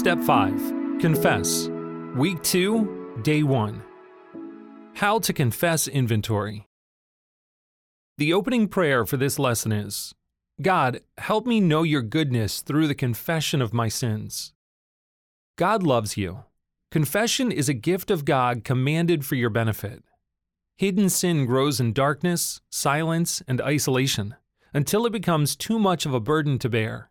Step 5 Confess. Week 2, Day 1. How to confess inventory. The opening prayer for this lesson is God, help me know your goodness through the confession of my sins. God loves you. Confession is a gift of God commanded for your benefit. Hidden sin grows in darkness, silence, and isolation until it becomes too much of a burden to bear.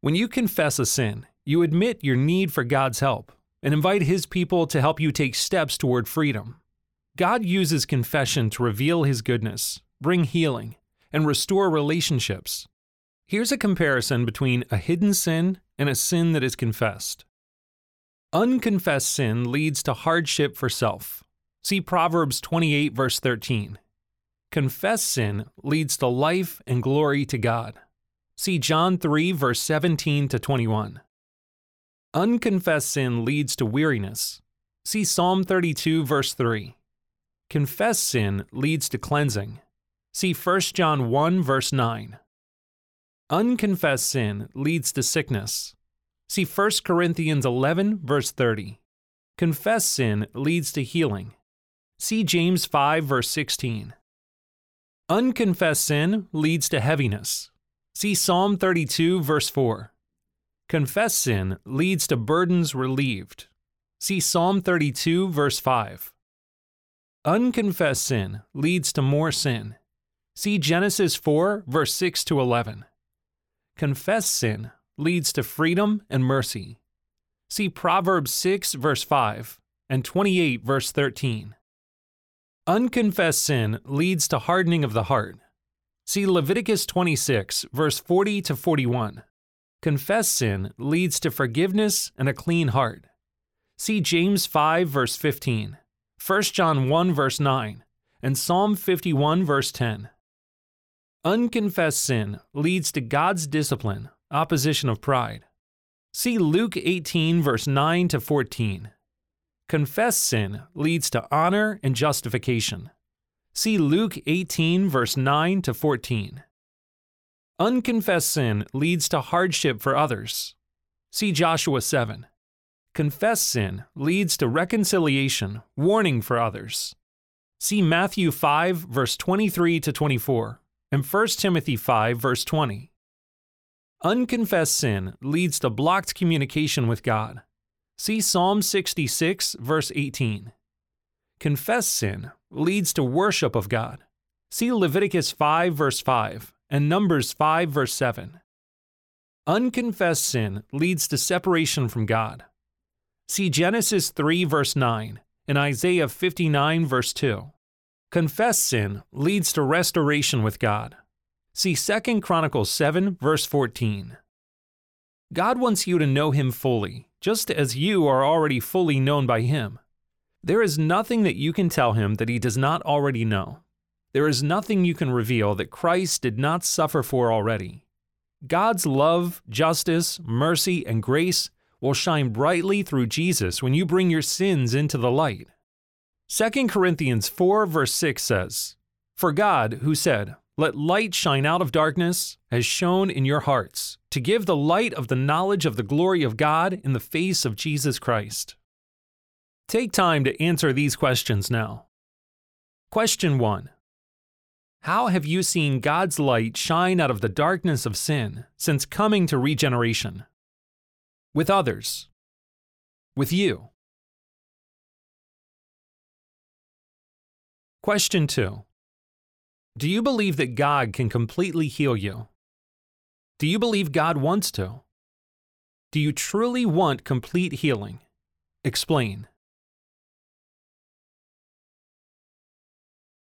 When you confess a sin, you admit your need for God's help and invite His people to help you take steps toward freedom. God uses confession to reveal His goodness, bring healing, and restore relationships. Here's a comparison between a hidden sin and a sin that is confessed. Unconfessed sin leads to hardship for self. See Proverbs 28, verse 13. Confessed sin leads to life and glory to God. See John 3, verse 17 to 21. Unconfessed sin leads to weariness. See Psalm 32, verse 3. Confessed sin leads to cleansing. See 1 John 1, verse 9. Unconfessed sin leads to sickness. See 1 Corinthians 11, verse 30. Confessed sin leads to healing. See James 5, verse 16. Unconfessed sin leads to heaviness. See Psalm 32, verse 4. Confessed sin leads to burdens relieved. See Psalm 32, verse 5. Unconfessed sin leads to more sin. See Genesis 4, verse 6 to 11. Confessed sin leads to freedom and mercy. See Proverbs 6, verse 5, and 28, verse 13. Unconfessed sin leads to hardening of the heart. See Leviticus 26, verse 40 to 41. Confess sin leads to forgiveness and a clean heart. See James 5, verse 15, 1 John 1, verse 9, and Psalm 51, verse 10. Unconfessed sin leads to God's discipline, opposition of pride. See Luke 18, verse 9 to 14. Confessed sin leads to honor and justification. See Luke 18, verse 9 to 14. Unconfessed sin leads to hardship for others. See Joshua 7. Confessed sin leads to reconciliation, warning for others. See Matthew 5, verse 23 to 24, and 1 Timothy 5, verse 20. Unconfessed sin leads to blocked communication with God. See Psalm 66, verse 18. Confessed sin leads to worship of God. See Leviticus 5, verse 5 and Numbers 5, verse 7. Unconfessed sin leads to separation from God. See Genesis 3, verse 9, and Isaiah 59, verse 2. Confessed sin leads to restoration with God. See 2 Chronicles 7, verse 14. God wants you to know Him fully, just as you are already fully known by Him. There is nothing that you can tell Him that He does not already know. There is nothing you can reveal that Christ did not suffer for already. God's love, justice, mercy, and grace will shine brightly through Jesus when you bring your sins into the light. 2 Corinthians 4, verse 6 says, For God, who said, Let light shine out of darkness, has shone in your hearts, to give the light of the knowledge of the glory of God in the face of Jesus Christ. Take time to answer these questions now. Question 1 how have you seen God's light shine out of the darkness of sin since coming to regeneration? With others. With you. Question 2. Do you believe that God can completely heal you? Do you believe God wants to? Do you truly want complete healing? Explain.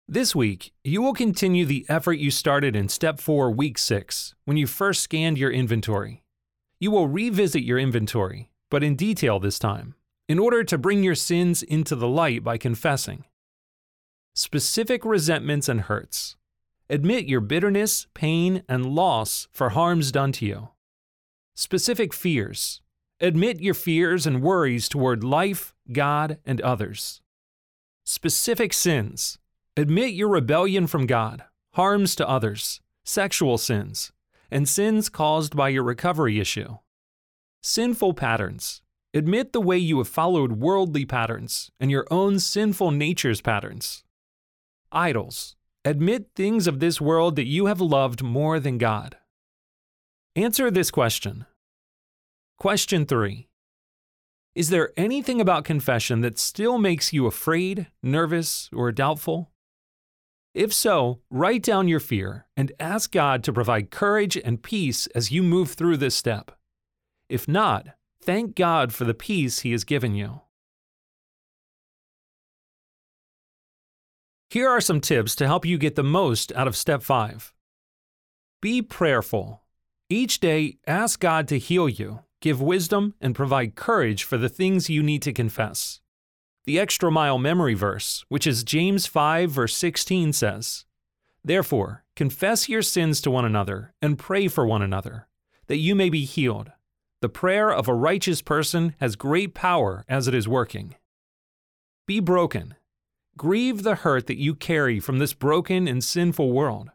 This week, you will continue the effort you started in Step 4, Week 6, when you first scanned your inventory. You will revisit your inventory, but in detail this time, in order to bring your sins into the light by confessing. Specific resentments and hurts. Admit your bitterness, pain, and loss for harms done to you. Specific fears. Admit your fears and worries toward life, God, and others. Specific sins Admit your rebellion from God, harms to others, sexual sins, and sins caused by your recovery issue. Sinful patterns. admit the way you have followed worldly patterns and your own sinful nature's patterns. Idols. Admit things of this world that you have loved more than God. Answer this question. Question 3. Is there anything about confession that still makes you afraid, nervous, or doubtful? If so, write down your fear and ask God to provide courage and peace as you move through this step. If not, thank God for the peace He has given you. Here are some tips to help you get the most out of step 5. Be prayerful. Each day, ask God to heal you, give wisdom, and provide courage for the things you need to confess. The extra mile memory verse, which is James 5, verse 16, says, Therefore, confess your sins to one another and pray for one another, that you may be healed. The prayer of a righteous person has great power as it is working. Be broken. Grieve the hurt that you carry from this broken and sinful world.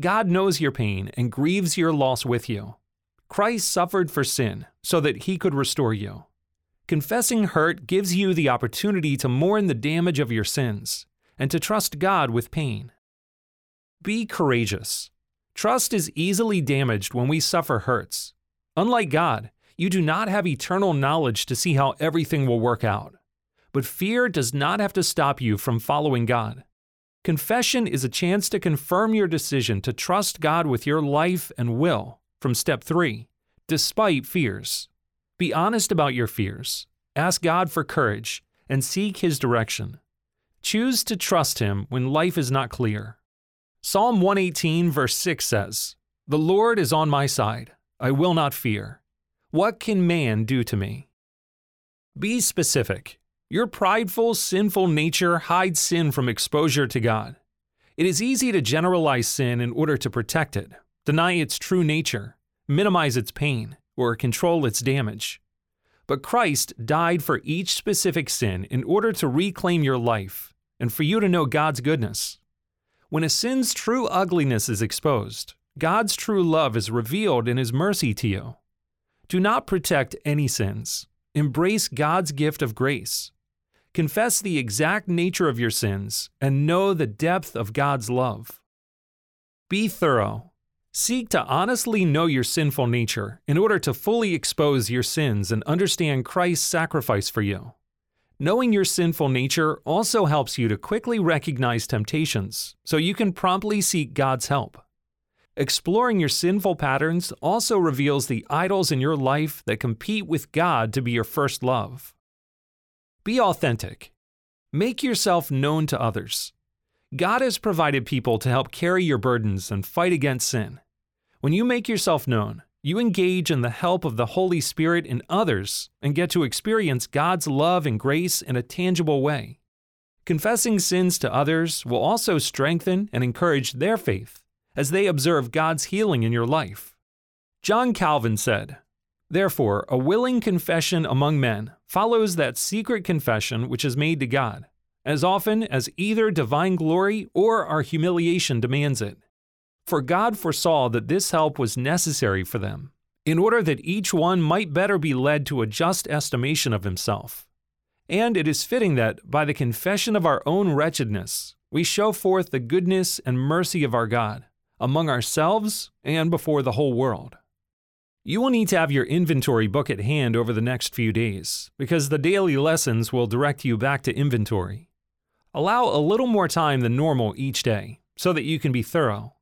God knows your pain and grieves your loss with you. Christ suffered for sin so that he could restore you. Confessing hurt gives you the opportunity to mourn the damage of your sins and to trust God with pain. Be courageous. Trust is easily damaged when we suffer hurts. Unlike God, you do not have eternal knowledge to see how everything will work out. But fear does not have to stop you from following God. Confession is a chance to confirm your decision to trust God with your life and will from step 3, despite fears. Be honest about your fears, ask God for courage, and seek His direction. Choose to trust Him when life is not clear. Psalm 118, verse 6 says, The Lord is on my side. I will not fear. What can man do to me? Be specific. Your prideful, sinful nature hides sin from exposure to God. It is easy to generalize sin in order to protect it, deny its true nature, minimize its pain, or control its damage. But Christ died for each specific sin in order to reclaim your life and for you to know God's goodness. When a sin's true ugliness is exposed, God's true love is revealed in His mercy to you. Do not protect any sins. Embrace God's gift of grace. Confess the exact nature of your sins and know the depth of God's love. Be thorough Seek to honestly know your sinful nature in order to fully expose your sins and understand Christ's sacrifice for you. Knowing your sinful nature also helps you to quickly recognize temptations so you can promptly seek God's help. Exploring your sinful patterns also reveals the idols in your life that compete with God to be your first love. Be authentic. Make yourself known to others. God has provided people to help carry your burdens and fight against sin. When you make yourself known, you engage in the help of the Holy Spirit in others and get to experience God's love and grace in a tangible way. Confessing sins to others will also strengthen and encourage their faith as they observe God's healing in your life. John Calvin said, Therefore, a willing confession among men follows that secret confession which is made to God, as often as either divine glory or our humiliation demands it. For God foresaw that this help was necessary for them, in order that each one might better be led to a just estimation of himself. And it is fitting that, by the confession of our own wretchedness, we show forth the goodness and mercy of our God, among ourselves and before the whole world. You will need to have your inventory book at hand over the next few days, because the daily lessons will direct you back to inventory. Allow a little more time than normal each day, so that you can be thorough.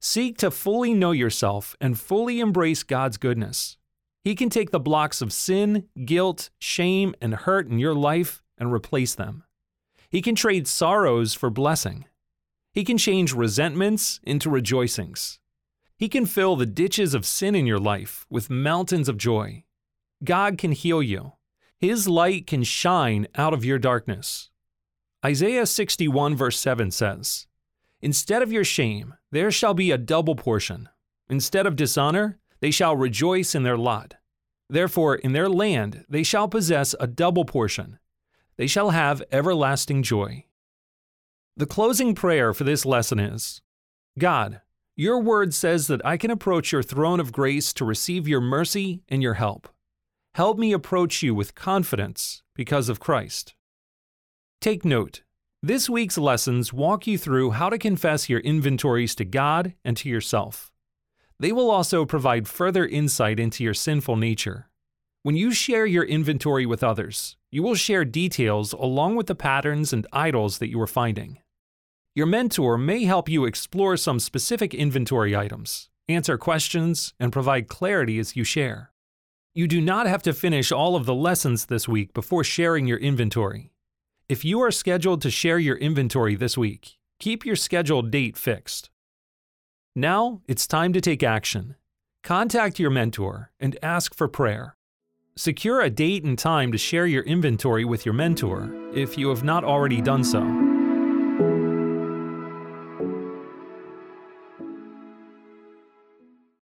Seek to fully know yourself and fully embrace God's goodness. He can take the blocks of sin, guilt, shame, and hurt in your life and replace them. He can trade sorrows for blessing. He can change resentments into rejoicings. He can fill the ditches of sin in your life with mountains of joy. God can heal you. His light can shine out of your darkness. Isaiah 61, verse 7 says, Instead of your shame, there shall be a double portion. Instead of dishonor, they shall rejoice in their lot. Therefore, in their land they shall possess a double portion. They shall have everlasting joy. The closing prayer for this lesson is God, your word says that I can approach your throne of grace to receive your mercy and your help. Help me approach you with confidence because of Christ. Take note. This week's lessons walk you through how to confess your inventories to God and to yourself. They will also provide further insight into your sinful nature. When you share your inventory with others, you will share details along with the patterns and idols that you are finding. Your mentor may help you explore some specific inventory items, answer questions, and provide clarity as you share. You do not have to finish all of the lessons this week before sharing your inventory. If you are scheduled to share your inventory this week, keep your scheduled date fixed. Now it's time to take action. Contact your mentor and ask for prayer. Secure a date and time to share your inventory with your mentor if you have not already done so.